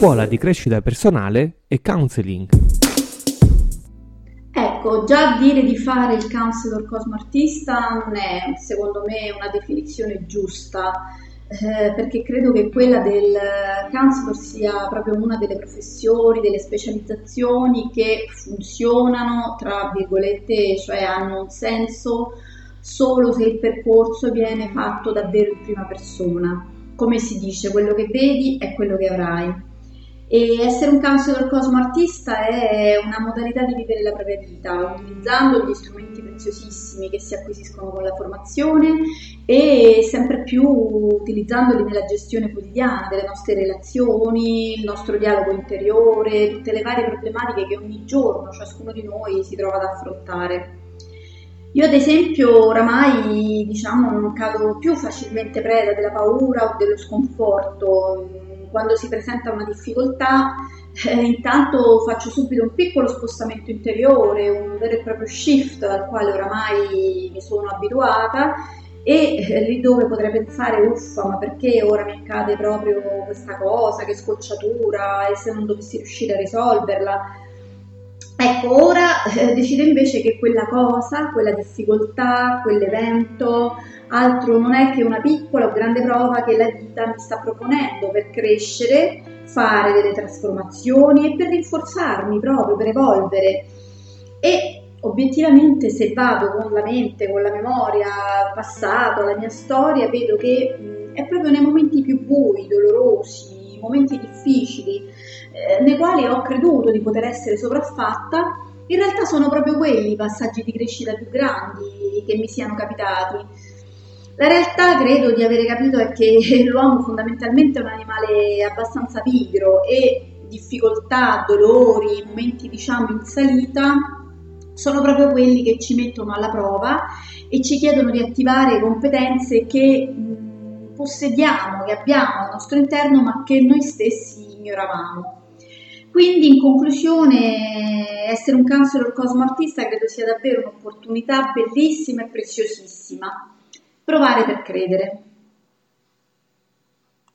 scuola di crescita personale e counseling. Ecco, già dire di fare il counselor cosmo artista non è secondo me una definizione giusta, eh, perché credo che quella del counselor sia proprio una delle professioni, delle specializzazioni che funzionano, tra virgolette, cioè hanno un senso solo se il percorso viene fatto davvero in prima persona. Come si dice, quello che vedi è quello che avrai. E essere un counselor cosmo artista è una modalità di vivere la propria vita, utilizzando gli strumenti preziosissimi che si acquisiscono con la formazione e sempre più utilizzandoli nella gestione quotidiana delle nostre relazioni, il nostro dialogo interiore, tutte le varie problematiche che ogni giorno ciascuno di noi si trova ad affrontare. Io ad esempio oramai diciamo non cado più facilmente preda della paura o dello sconforto. Quando si presenta una difficoltà, eh, intanto faccio subito un piccolo spostamento interiore, un vero e proprio shift al quale oramai mi sono abituata e eh, lì dove potrei pensare uffa ma perché ora mi accade proprio questa cosa, che scocciatura e se non dovessi riuscire a risolverla Ecco, ora eh, decido invece che quella cosa, quella difficoltà, quell'evento, altro non è che una piccola o grande prova che la vita mi sta proponendo per crescere, fare delle trasformazioni e per rinforzarmi proprio, per evolvere. E obiettivamente se vado con la mente, con la memoria, passato, la mia storia, vedo che mh, è proprio nei momenti più bui, dolorosi, momenti difficili, eh, nei quali ho creduto di poter essere sopraffatta, in realtà sono proprio quelli i passaggi di crescita più grandi che mi siano capitati. La realtà credo di avere capito è che l'uomo fondamentalmente è un animale abbastanza pigro e difficoltà, dolori, momenti diciamo in salita sono proprio quelli che ci mettono alla prova e ci chiedono di attivare competenze che possediamo, che abbiamo al nostro interno ma che noi stessi ignoravamo. Quindi in conclusione essere un counselor cosmo artista credo sia davvero un'opportunità bellissima e preziosissima. Provare per credere.